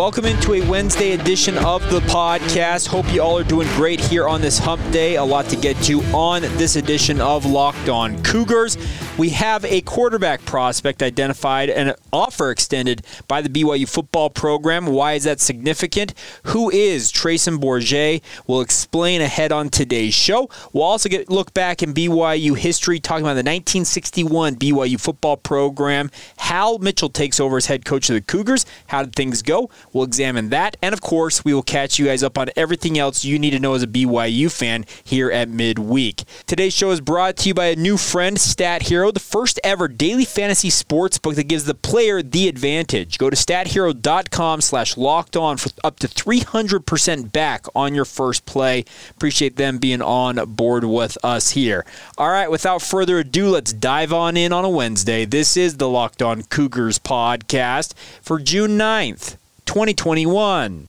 Welcome into a Wednesday edition of the podcast. Hope you all are doing great here on this hump day. A lot to get to on this edition of Locked On Cougars. We have a quarterback prospect identified and an offer extended by the BYU football program. Why is that significant? Who is Treyson Bourguet? We'll explain ahead on today's show. We'll also get look back in BYU history, talking about the 1961 BYU football program. Hal Mitchell takes over as head coach of the Cougars. How did things go? We'll examine that. And of course, we will catch you guys up on everything else you need to know as a BYU fan here at midweek. Today's show is brought to you by a new friend, Stat Hero, the first ever daily fantasy sports book that gives the player the advantage. Go to stathero.com slash locked on for up to 300% back on your first play. Appreciate them being on board with us here. All right, without further ado, let's dive on in on a Wednesday. This is the Locked On Cougars podcast for June 9th. 2021.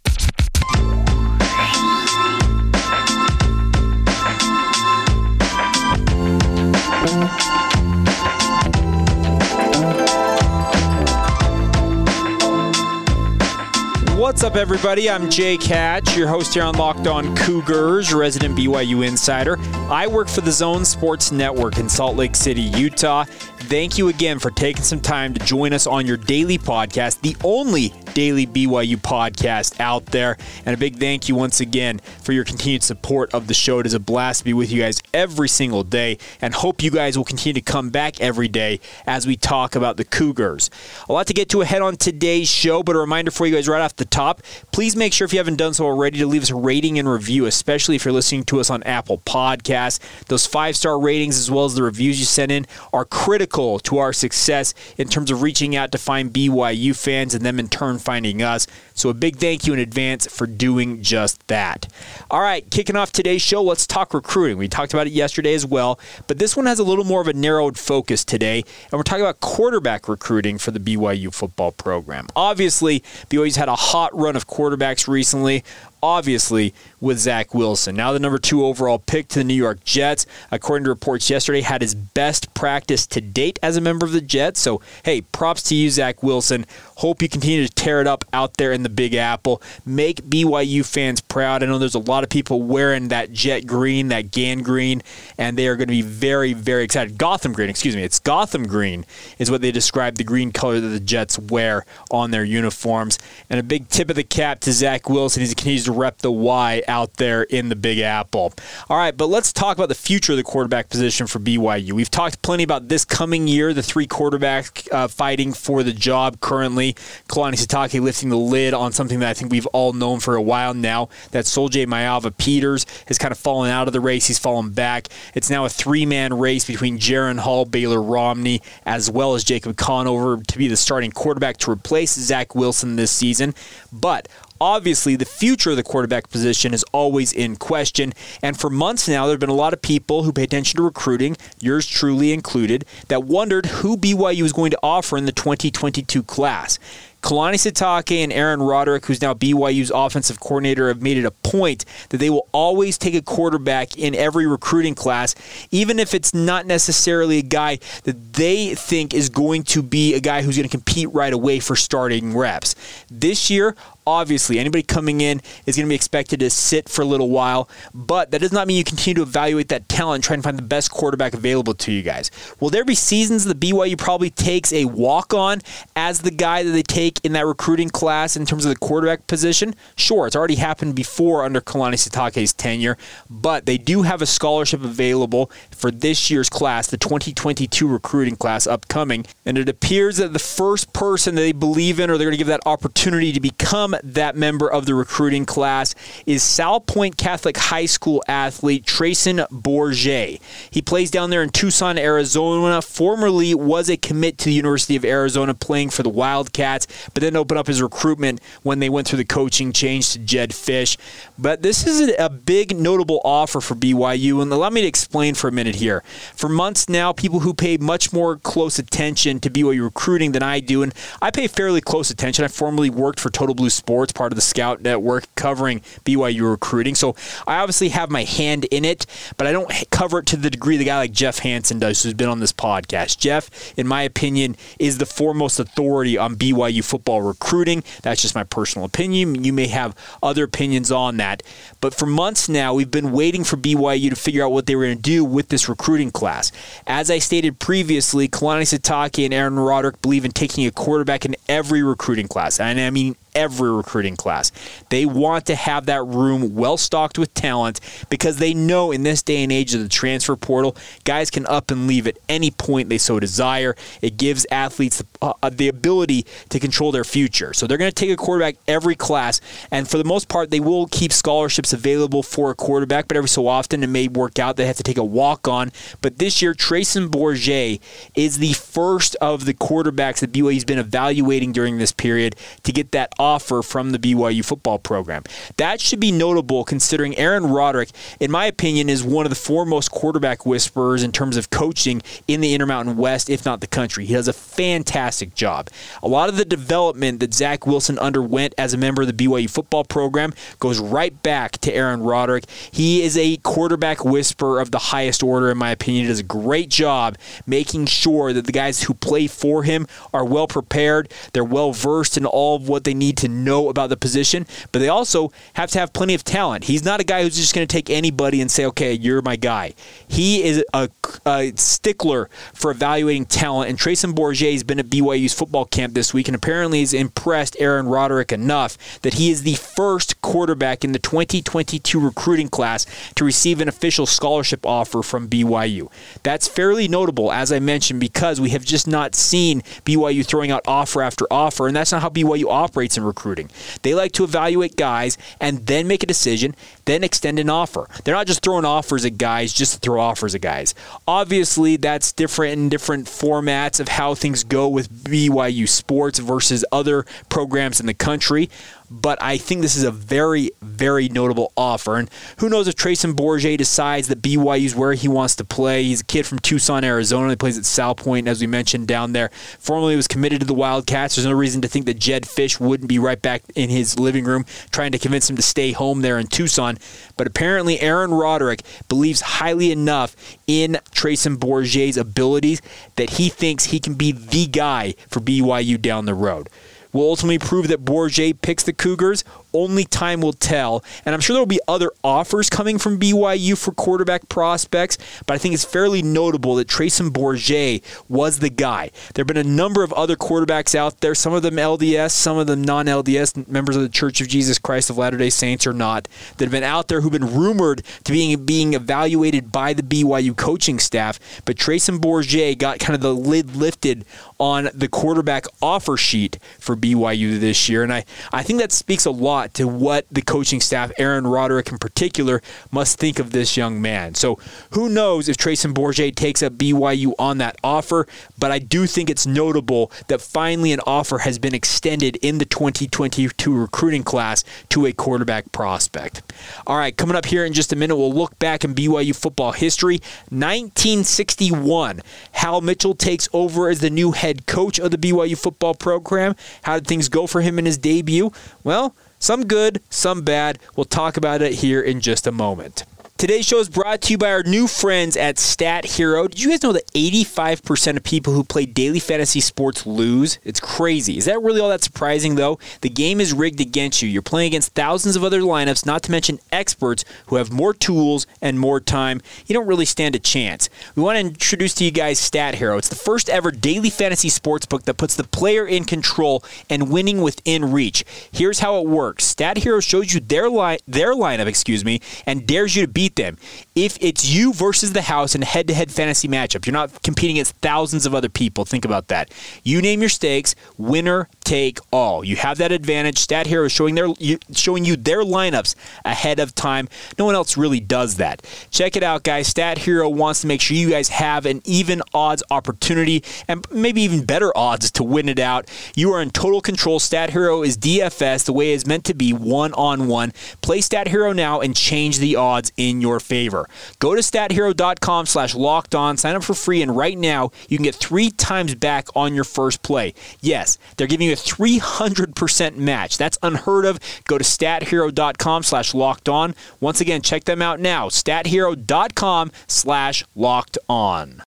What's up, everybody? I'm Jake Hatch, your host here on Locked On Cougars, resident BYU insider. I work for the Zone Sports Network in Salt Lake City, Utah. Thank you again for taking some time to join us on your daily podcast, the only daily BYU podcast out there. And a big thank you once again for your continued support of the show. It is a blast to be with you guys every single day and hope you guys will continue to come back every day as we talk about the Cougars. A lot to get to ahead on today's show, but a reminder for you guys right off the top please make sure if you haven't done so already to leave us a rating and review, especially if you're listening to us on Apple Podcasts. Those five star ratings as well as the reviews you send in are critical to our success in terms of reaching out to find BYU fans and them in turn finding us. So a big thank you in advance for doing just that. All right, kicking off today's show, let's talk recruiting. We talked about it yesterday as well, but this one has a little more of a narrowed focus today, and we're talking about quarterback recruiting for the BYU football program. Obviously, BYU's had a hot run of quarterbacks recently obviously with Zach Wilson. Now the number two overall pick to the New York Jets, according to reports yesterday, had his best practice to date as a member of the Jets. So, hey, props to you, Zach Wilson. Hope you continue to tear it up out there in the Big Apple. Make BYU fans proud. I know there's a lot of people wearing that jet green, that gang green, and they are going to be very, very excited. Gotham green, excuse me. It's Gotham green is what they describe the green color that the Jets wear on their uniforms. And a big tip of the cap to Zach Wilson he continues to rep the Y out there in the Big Apple. All right, but let's talk about the future of the quarterback position for BYU. We've talked plenty about this coming year, the three quarterbacks uh, fighting for the job currently. Kalani Sitake lifting the lid on something that I think we've all known for a while now. That Sol-Jay Maiava-Peters has kind of fallen out of the race. He's fallen back. It's now a three-man race between Jaren Hall, Baylor Romney, as well as Jacob Conover to be the starting quarterback to replace Zach Wilson this season. But obviously the future of the quarterback position is always in question. And for months now, there have been a lot of people who pay attention to recruiting, yours truly included, that wondered who BYU was going to offer in the 2022 class. Kalani Sitake and Aaron Roderick, who's now BYU's offensive coordinator, have made it a point that they will always take a quarterback in every recruiting class, even if it's not necessarily a guy that they think is going to be a guy who's going to compete right away for starting reps. This year, obviously anybody coming in is going to be expected to sit for a little while, but that does not mean you continue to evaluate that talent and try and find the best quarterback available to you guys. Will there be seasons the BYU probably takes a walk on as the guy that they take in that recruiting class in terms of the quarterback position? Sure, it's already happened before under Kalani Sitake's tenure, but they do have a scholarship available for this year's class, the 2022 recruiting class upcoming, and it appears that the first person they believe in or they're going to give that opportunity to become that member of the recruiting class is Salpointe Catholic High School athlete Treyson Bourguet. He plays down there in Tucson, Arizona. Formerly was a commit to the University of Arizona playing for the Wildcats, but then opened up his recruitment when they went through the coaching change to Jedd Fisch. But this is a big notable offer for BYU, and allow me to explain for a minute here. For months now, people who pay much more close attention to BYU recruiting than I do, and I pay fairly close attention. I formerly worked for Total Blue Sports, part of the Scout Network, covering BYU recruiting. So I obviously have my hand in it, but I don't cover it to the degree the guy like Jeff Hansen does, who's been on this podcast. Jeff, in my opinion, is the foremost authority on BYU football recruiting. That's just my personal opinion. You may have other opinions on that. But for months now, we've been waiting for BYU to figure out what they were going to do with this recruiting class. As I stated previously, Kalani Sitake and Aaron Roderick believe in taking a quarterback in every recruiting class. And I mean every recruiting class. They want to have that room well stocked with talent because they know in this day and age of the transfer portal, guys can up and leave at any point they so desire. It gives athletes the, uh, the ability to control their future. So they're going to take a quarterback every class, and for the most part, they will keep scholarships available for a quarterback, but every so often it may work out. They have to take a walk on. But this year, Treyson Bourguet is the first of the quarterbacks that BYU's been evaluating during this period to get that offer from the BYU football program. That should be notable considering Aaron Roderick, in my opinion, is one of the foremost quarterback whisperers in terms of coaching in the Intermountain West, if not the country. He does a fantastic job. A lot of the development that Zach Wilson underwent as a member of the BYU football program goes right back to Aaron Roderick. He is a quarterback whisperer of the highest order, in my opinion. He does a great job making sure that the guys who play for him are well prepared, they're well versed in all of what they need to know about the position, but they also have to have plenty of talent. He's not a guy who's just going to take anybody and say, okay, you're my guy. He is a, a stickler for evaluating talent, and Treyson Bourguet has been at BYU's football camp this week and apparently has impressed Aaron Roderick enough that he is the first quarterback in the 2022 recruiting class to receive an official scholarship offer from BYU. That's fairly notable, as I mentioned, because we have just not seen BYU throwing out offer after offer, and that's not how BYU operates in recruiting. They like to evaluate guys and then make a decision, then extend an offer. They're not just throwing offers at guys just to throw offers at guys. Obviously, that's different in different formats of how things go with BYU sports versus other programs in the country but I think this is a very, very notable offer. And who knows if Treyson Bourguet decides that BYU is where he wants to play. He's a kid from Tucson, Arizona. He plays at South Salpointe, as we mentioned down there. Formerly was committed to the Wildcats. There's no reason to think that Jedd Fisch wouldn't be right back in his living room trying to convince him to stay home there in Tucson. But apparently, Aaron Roderick believes highly enough in Treyson Bourguet's abilities that he thinks he can be the guy for BYU down the road will ultimately prove that Bourguet picks the Cougars only time will tell. And I'm sure there will be other offers coming from BYU for quarterback prospects, but I think it's fairly notable that Treyson Bourguet was the guy. There have been a number of other quarterbacks out there, some of them LDS, some of them non LDS, members of the Church of Jesus Christ of Latter day Saints or not, that have been out there who've been rumored to being, being evaluated by the BYU coaching staff. But Treyson Bourguet got kind of the lid lifted on the quarterback offer sheet for BYU this year. And I, I think that speaks a lot to what the coaching staff, Aaron Roderick in particular, must think of this young man. So who knows if Treyson Bourguet takes up BYU on that offer, but I do think it's notable that finally an offer has been extended in the 2022 recruiting class to a quarterback prospect. All right, coming up here in just a minute, we'll look back in BYU football history. 1961, Hal Mitchell takes over as the new head coach of the BYU football program. How did things go for him in his debut? Well, some good, some bad. We'll talk about it here in just a moment. Today's show is brought to you by our new friends at Stat Hero. Did you guys know that 85% of people who play daily fantasy sports lose? It's crazy. Is that really all that surprising, though? The game is rigged against you. You're playing against thousands of other lineups, not to mention experts who have more tools and more time. You don't really stand a chance. We want to introduce to you guys Stat Hero. It's the first ever daily fantasy sports book that puts the player in control and winning within reach. Here's how it works Stat Hero shows you their, line, their lineup, excuse me, and dares you to beat beat them. If it's you versus the house in a head to head fantasy matchup, you're not competing against thousands of other people. Think about that. You name your stakes, winner take all. You have that advantage. Stat Hero is showing, their, showing you their lineups ahead of time. No one else really does that. Check it out, guys. Stat Hero wants to make sure you guys have an even odds opportunity and maybe even better odds to win it out. You are in total control. Stat Hero is DFS the way it's meant to be, one on one. Play Stat Hero now and change the odds in your favor. Go to stathero.com slash locked on, sign up for free, and right now you can get three times back on your first play. Yes, they're giving you a 300% match. That's unheard of. Go to stathero.com slash locked on. Once again, check them out now. stathero.com slash locked on.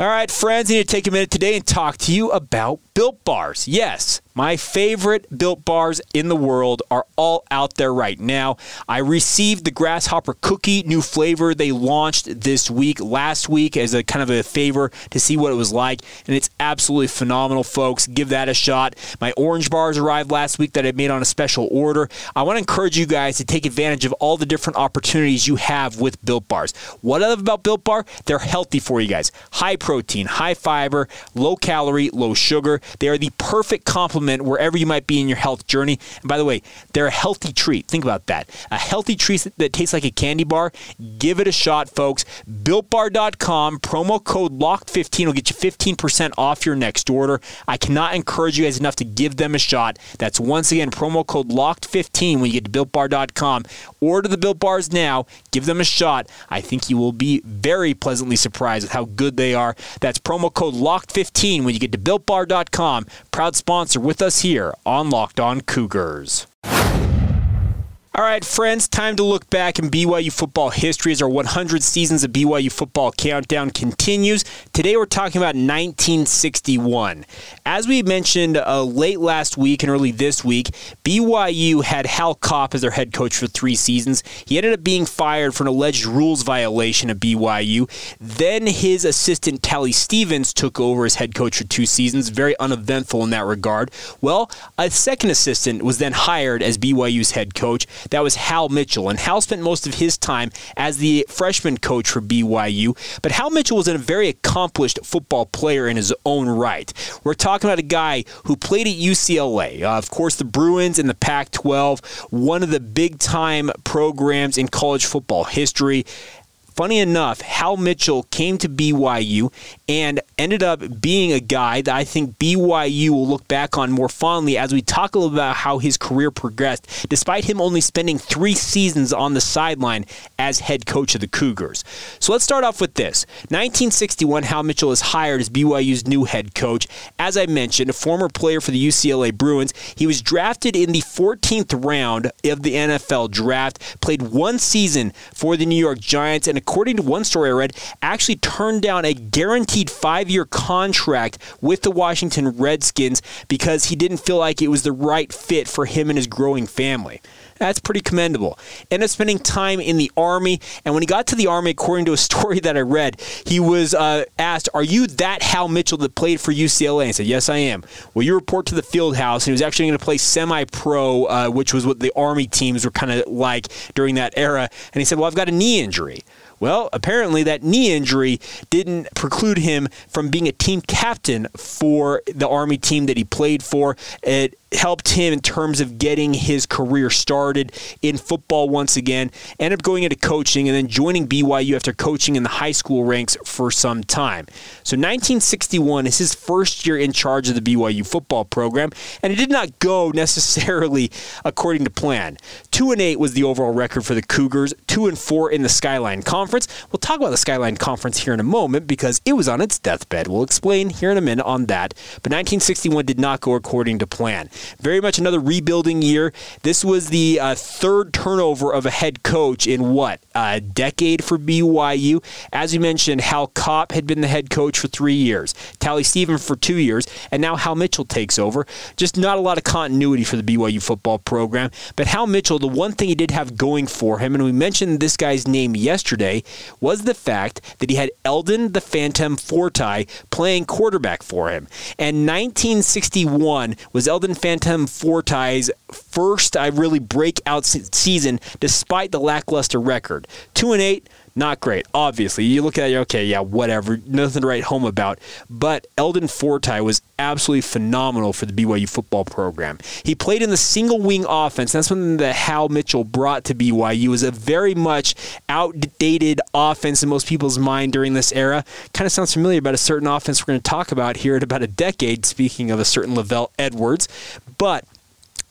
All right, friends, I need to take a minute today and talk to you about Built Bars. Yes, my favorite built bars in the world are all out there right now. I received the Grasshopper Cookie new flavor they launched this week, last week, as a kind of a favor to see what it was like. And it's absolutely phenomenal, folks. Give that a shot. My orange bars arrived last week that I made on a special order. I want to encourage you guys to take advantage of all the different opportunities you have with built bars. What I love about built bar, they're healthy for you guys. High protein, high fiber, low calorie, low sugar. They are the perfect complement wherever you might be in your health journey. And by the way, they're a healthy treat. Think about that. A healthy treat that tastes like a candy bar. Give it a shot, folks. BuiltBar.com, promo code LOCKED15 will get you 15% off your next order. I cannot encourage you guys enough to give them a shot. That's once again promo code LOCKED15 when you get to BuiltBar.com. Order the Built Bars now. Give them a shot. I think you will be very pleasantly surprised with how good they are. That's promo code LOCKED15 when you get to BuiltBar.com. Proud sponsor with us here on Locked On Cougars. All right, friends, time to look back in BYU football history as our 100 seasons of BYU football countdown continues. Today we're talking about 1961. As we mentioned uh, late last week and early this week, BYU had Hal Kopp as their head coach for three seasons. He ended up being fired for an alleged rules violation at BYU. Then his assistant, Tally Stevens, took over as head coach for two seasons. Very uneventful in that regard. Well, a second assistant was then hired as BYU's head coach. That was Hal Mitchell. And Hal spent most of his time as the freshman coach for BYU. But Hal Mitchell was a very accomplished football player in his own right. We're talking about a guy who played at UCLA. Uh, of course, the Bruins in the Pac 12, one of the big time programs in college football history funny enough, Hal Mitchell came to BYU and ended up being a guy that I think BYU will look back on more fondly as we talk a little about how his career progressed, despite him only spending three seasons on the sideline as head coach of the Cougars. So let's start off with this. 1961, Hal Mitchell is hired as BYU's new head coach. As I mentioned, a former player for the UCLA Bruins. He was drafted in the 14th round of the NFL draft, played one season for the New York Giants, and according to one story I read, actually turned down a guaranteed five year contract with the Washington Redskins because he didn't feel like it was the right fit for him and his growing family. That's pretty commendable. Ended up spending time in the Army, and when he got to the Army, according to a story that I read, he was uh, asked, Are you that Hal Mitchell that played for UCLA? And he said, Yes, I am. Well, you report to the field house, and he was actually going to play semi pro, uh, which was what the Army teams were kind of like during that era. And he said, Well, I've got a knee injury. Well, apparently that knee injury didn't preclude him from being a team captain for the Army team that he played for. It helped him in terms of getting his career started in football once again. Ended up going into coaching and then joining BYU after coaching in the high school ranks for some time. So 1961 is his first year in charge of the BYU football program, and it did not go necessarily according to plan. Two and eight was the overall record for the Cougars. Two and four in the Skyline Conference. We'll talk about the Skyline Conference here in a moment because it was on its deathbed. We'll explain here in a minute on that. But 1961 did not go according to plan. Very much another rebuilding year. This was the uh, third turnover of a head coach in what? A decade for BYU. As you mentioned, Hal Kopp had been the head coach for three years, Tally Stephen for two years, and now Hal Mitchell takes over. Just not a lot of continuity for the BYU football program. But Hal Mitchell, the one thing he did have going for him, and we mentioned this guy's name yesterday, was the fact that he had Eldon the Phantom Fortie playing quarterback for him. And 1961 was Eldon Phantom Phantom Fortie's first I really breakout season despite the lackluster record. 2 and 8 not great. Obviously, you look at it, okay, yeah, whatever, nothing to write home about. But Eldon Fortie was absolutely phenomenal for the BYU football program. He played in the single wing offense. That's something that Hal Mitchell brought to BYU. It was a very much outdated offense in most people's mind during this era. Kind of sounds familiar about a certain offense we're going to talk about here in about a decade. Speaking of a certain LaVell Edwards, but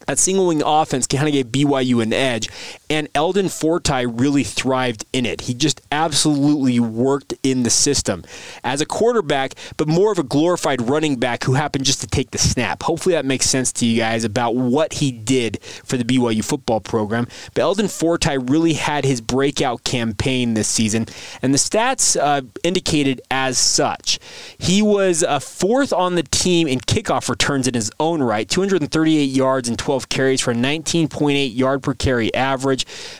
that single wing offense kind of gave BYU an edge, and Eldon Fortie really thrived in it. He just absolutely worked in the system as a quarterback, but more of a glorified running back who happened just to take the snap. Hopefully, that makes sense to you guys about what he did for the BYU football program. But Eldon Fortie really had his breakout campaign this season, and the stats uh, indicated as such. He was a fourth on the team in kickoff returns in his own right, 238 yards and 12 12 carries for a 19.8 yard per carry average.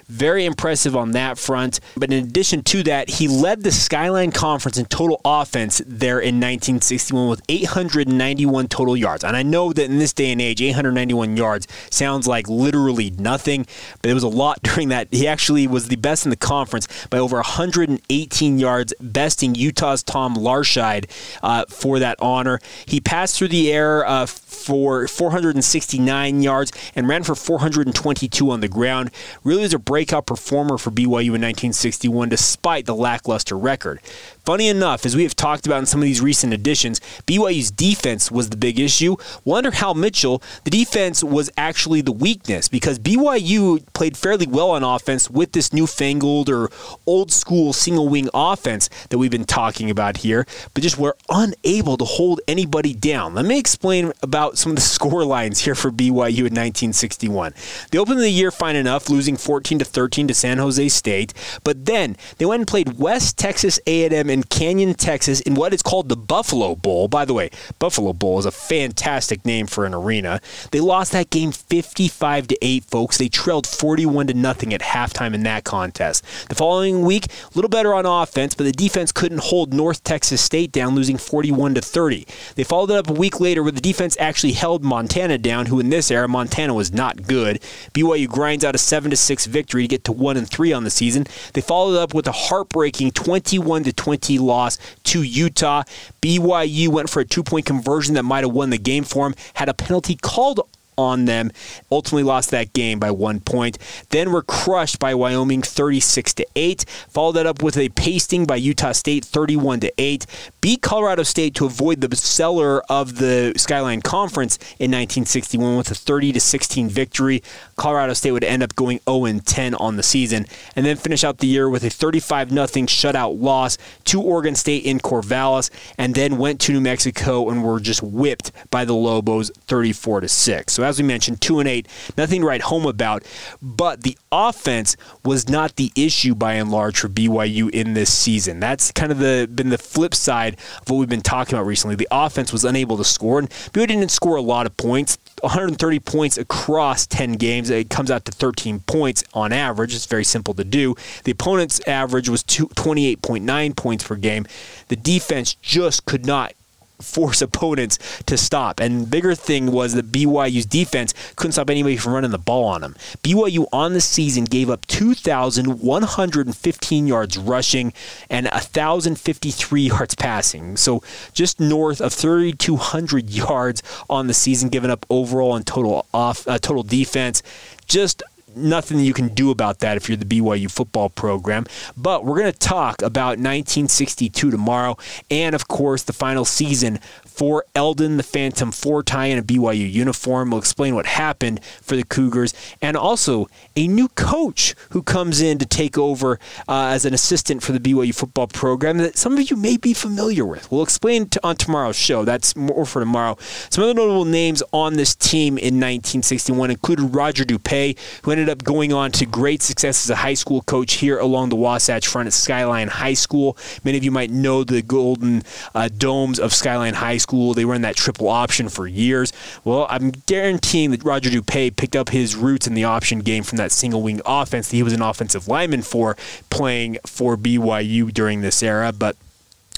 Very impressive on that front. But in addition to that, he led the Skyline Conference in total offense there in 1961 with 891 total yards. And I know that in this day and age, 891 yards sounds like literally nothing, but it was a lot during that. He actually was the best in the conference by over 118 yards, besting Utah's Tom Larscheid uh, for that honor. He passed through the air uh, for 469 yards and ran for 422 on the ground. Really was a breakout performer for BYU in 1961 despite the lackluster record. Funny enough, as we have talked about in some of these recent additions, BYU's defense was the big issue. Wonder how Mitchell, the defense was actually the weakness because BYU played fairly well on offense with this newfangled or old school single wing offense that we've been talking about here, but just were unable to hold anybody down. Let me explain about some of the score lines here for BYU in 1961. They opened the year fine enough, losing 14 to 13 to San Jose State, but then they went and played West Texas A&M in Canyon, Texas, in what is called the Buffalo Bowl. By the way, Buffalo Bowl is a fantastic name for an arena. They lost that game 55 to 8, folks. They trailed 41 to nothing at halftime in that contest. The following week, a little better on offense, but the defense couldn't hold North Texas State down, losing 41 to 30. They followed it up a week later where the defense actually held Montana down, who in this era Montana was not good. BYU grinds out a 7 to 6 victory to get to 1 and 3 on the season. They followed up with a heartbreaking 21 to 20 loss to Utah. BYU went for a two point conversion that might have won the game for them, had a penalty called on them. Ultimately lost that game by one point. Then were crushed by Wyoming 36 to 8. Followed that up with a pasting by Utah State 31 to 8. Beat Colorado State to avoid the seller of the Skyline Conference in 1961 with a 30 to 16 victory. Colorado State would end up going 0 10 on the season and then finish out the year with a 35 0 shutout loss to Oregon State in Corvallis and then went to New Mexico and were just whipped by the Lobos 34 to 6. So as we mentioned, two and eight, nothing to write home about. But the offense was not the issue by and large for BYU in this season. That's kind of the been the flip side of what we've been talking about recently. The offense was unable to score, and BYU didn't score a lot of points. 130 points across 10 games. It comes out to 13 points on average. It's very simple to do. The opponent's average was 28.9 points per game. The defense just could not force opponents to stop. And bigger thing was that BYU's defense couldn't stop anybody from running the ball on them. BYU on the season gave up 2,115 yards rushing and 1,053 yards passing. So just north of 3,200 yards on the season given up overall and total off uh, total defense. Just nothing you can do about that if you're the BYU football program. But we're going to talk about 1962 tomorrow and, of course, the final season for Eldon the Phantom Fortie in a BYU uniform. We'll explain what happened for the Cougars and also a new coach who comes in to take over uh, as an assistant for the BYU football program that some of you may be familiar with. We'll explain on tomorrow's show. That's more for tomorrow. Some other notable names on this team in 1961 included Roger DuPaix, who ended up going on to great success as a high school coach here along the Wasatch Front at Skyline High School. Many of you might know the Golden uh, Domes of Skyline High School school. They run that triple option for years. Well, I'm guaranteeing that Roger DuPaix picked up his roots in the option game from that single wing offense that he was an offensive lineman for playing for BYU during this era. But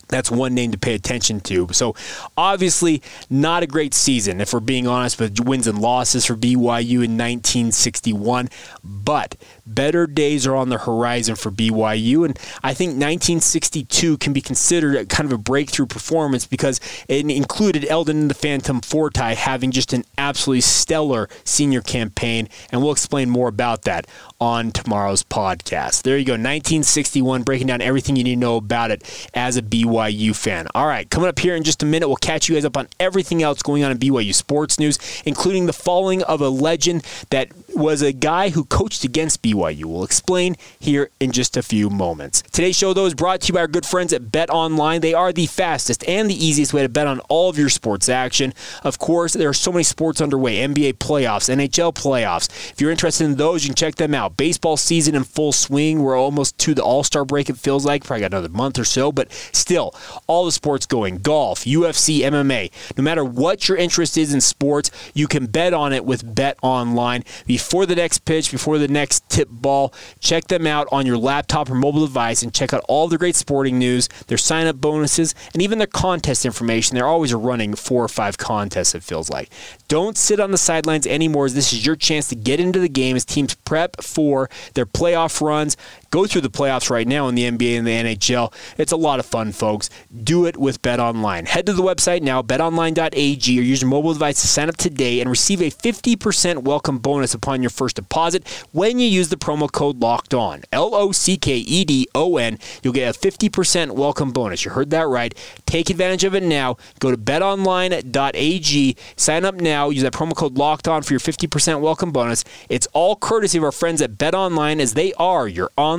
that's one name to pay attention to. So, obviously, not a great season, if we're being honest, with wins and losses for BYU in 1961. But better days are on the horizon for BYU. And I think 1962 can be considered kind of a breakthrough performance because it included Eldon and the Phantom Fortie having just an absolutely stellar senior campaign. And we'll explain more about that on tomorrow's podcast. There you go, 1961, breaking down everything you need to know about it as a BYU fan. All right, coming up here in just a minute, we'll catch you guys up on everything else going on in BYU sports news, including the falling of a legend that was a guy who coached against BYU. We'll explain here in just a few moments. Today's show, though, is brought to you by our good friends at Bet Online. They are the fastest and the easiest way to bet on all of your sports action. Of course, there are so many sports underway NBA playoffs, NHL playoffs. If you're interested in those, you can check them out. Baseball season in full swing. We're almost to the All Star break, it feels like. Probably got another month or so, but still, all the sports going golf, UFC, MMA. No matter what your interest is in sports, you can bet on it with Bet Online. Before the next pitch, before the next tip ball, check them out on your laptop or mobile device and check out all the great sporting news, their sign up bonuses, and even their contest information. They're always running four or five contests, it feels like. Don't sit on the sidelines anymore. This is your chance to get into the game as teams prep for their playoff runs go through the playoffs right now in the NBA and the NHL. It's a lot of fun, folks. Do it with Bet Online. Head to the website now, betonline.ag, or use your mobile device to sign up today and receive a 50% welcome bonus upon your first deposit when you use the promo code Locked On. L O C K E D O N. You'll get a 50% welcome bonus. You heard that right. Take advantage of it now. Go to betonline.ag, sign up now, use that promo code Locked On for your 50% welcome bonus. It's all courtesy of our friends at Bet Online, as they are your online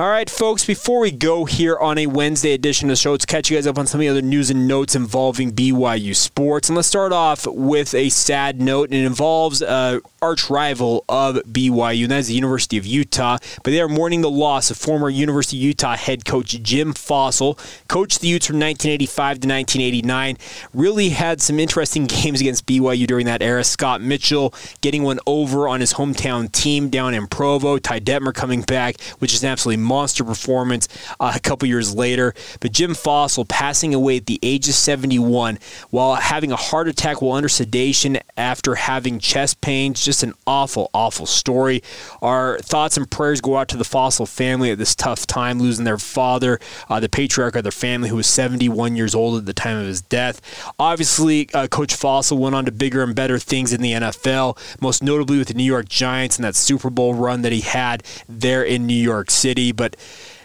All right, folks, before we go here on a Wednesday edition of the show, let's catch you guys up on some of the other news and notes involving BYU sports. And let's start off with a sad note, and it involves uh, arch rival of BYU, and that is the University of Utah. But they are mourning the loss of former University of Utah head coach Jim Fassel, Coached the Utes from 1985 to 1989. Really had some interesting games against BYU during that era. Scott Mitchell getting one over on his hometown team down in Provo. Ty Detmer coming back, which is absolutely monster performance uh, a couple years later. But Jim Fassel passing away at the age of 71 while having a heart attack while under sedation after having chest pains just an awful, awful story. Our thoughts and prayers go out to the Fassel family at this tough time, losing their father, uh, the patriarch of their family, who was 71 years old at the time of his death. Obviously, uh, Coach Fassel went on to bigger and better things in the NFL, most notably with the New York Giants and that Super Bowl run that he had there in New York City. But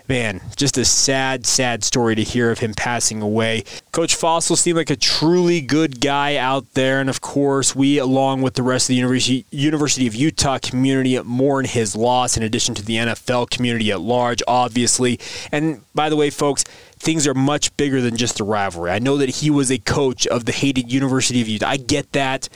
man, just a sad, sad story to hear of him passing away. Coach Fassel seemed like a truly good guy out there, and of course, we, along with the rest of the University, University of Utah community, mourn his loss in addition to the NFL community at large, obviously. And by the way, folks, things are much bigger than just the rivalry. I know that he was a coach of the hated University of Utah. I get that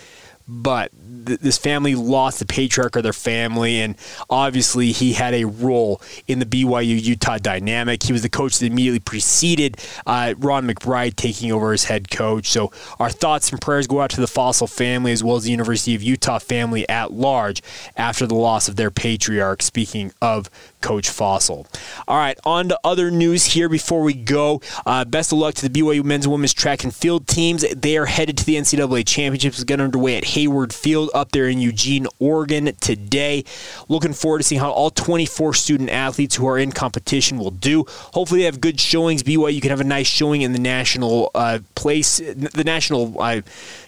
but th- this family lost the patriarch of their family, and obviously he had a role in the BYU Utah dynamic. He was the coach that immediately preceded uh, Ron McBride taking over as head coach. So our thoughts and prayers go out to the Fassel family as well as the University of Utah family at large after the loss of their patriarch. Speaking of Coach Fassel. All right, on to other news here before we go. Uh, best of luck to the BYU men's and women's track and field teams. They are headed to the NCAA championships. Get underway at Hayward Field up there in Eugene, Oregon today. Looking forward to seeing how all 24 student athletes who are in competition will do. Hopefully, they have good showings. BYU can have a nice showing in the national uh, place, the national. Uh,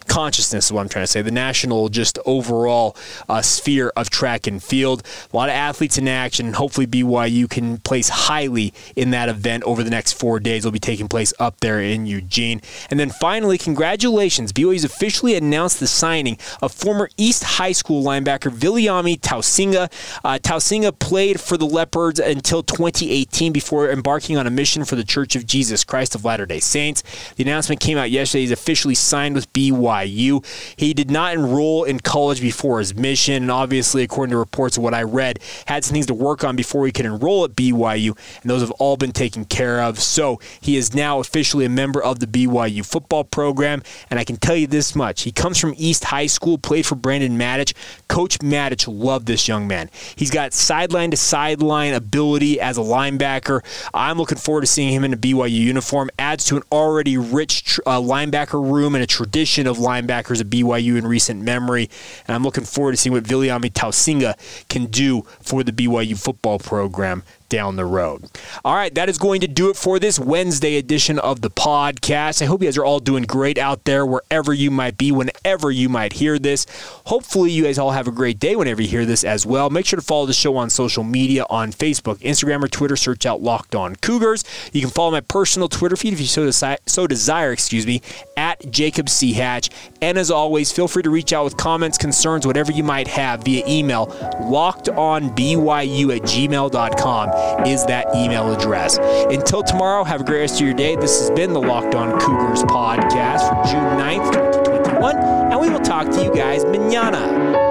consciousness is what I'm trying to say. The national, just overall uh, sphere of track and field. A lot of athletes in action. Hopefully, hopefully BYU can place highly in that event over the next four days. It'll be taking place up there in Eugene. And then finally, congratulations. BYU's officially announced the signing of former East High School linebacker Viliami Tausinga. Uh, Tausinga played for the Leopards until 2018 before embarking on a mission for the Church of Jesus Christ of Latter day Saints. The announcement came out yesterday. He's officially signed with BYU. He did not enroll in college before his mission, and obviously, according to reports of what I read, had some things to work on before he could enroll at BYU, and those have all been taken care of. So he is now officially a member of the BYU football program, and I can tell you this much: he comes from East High School, played for Brandon Matich. Coach Matich loved this young man. He's got sideline to sideline ability as a linebacker. I'm looking forward to seeing him in a BYU uniform. Adds to an already rich uh, linebacker room and a tradition of linebackers at BYU in recent memory. And I'm looking forward to seeing what Viliami Tausinga can do for the BYU football program down the road. All right, that is going to do it for this Wednesday edition of the podcast. I hope you guys are all doing great out there, wherever you might be, whenever you might hear this. Hopefully, you guys all have a great day whenever you hear this as well. Make sure to follow the show on social media on Facebook, Instagram, or Twitter. Search out Locked On Cougars. You can follow my personal Twitter feed if you so, desi- so desire, excuse me, at Jacob C. Hatch. And as always, feel free to reach out with comments, concerns, whatever you might have via email, lockedonbyu at gmail.com is that email address. Until tomorrow, have a great rest of your day. This has been the Locked On Cougars podcast for June 9th, 2021, and we will talk to you guys manana.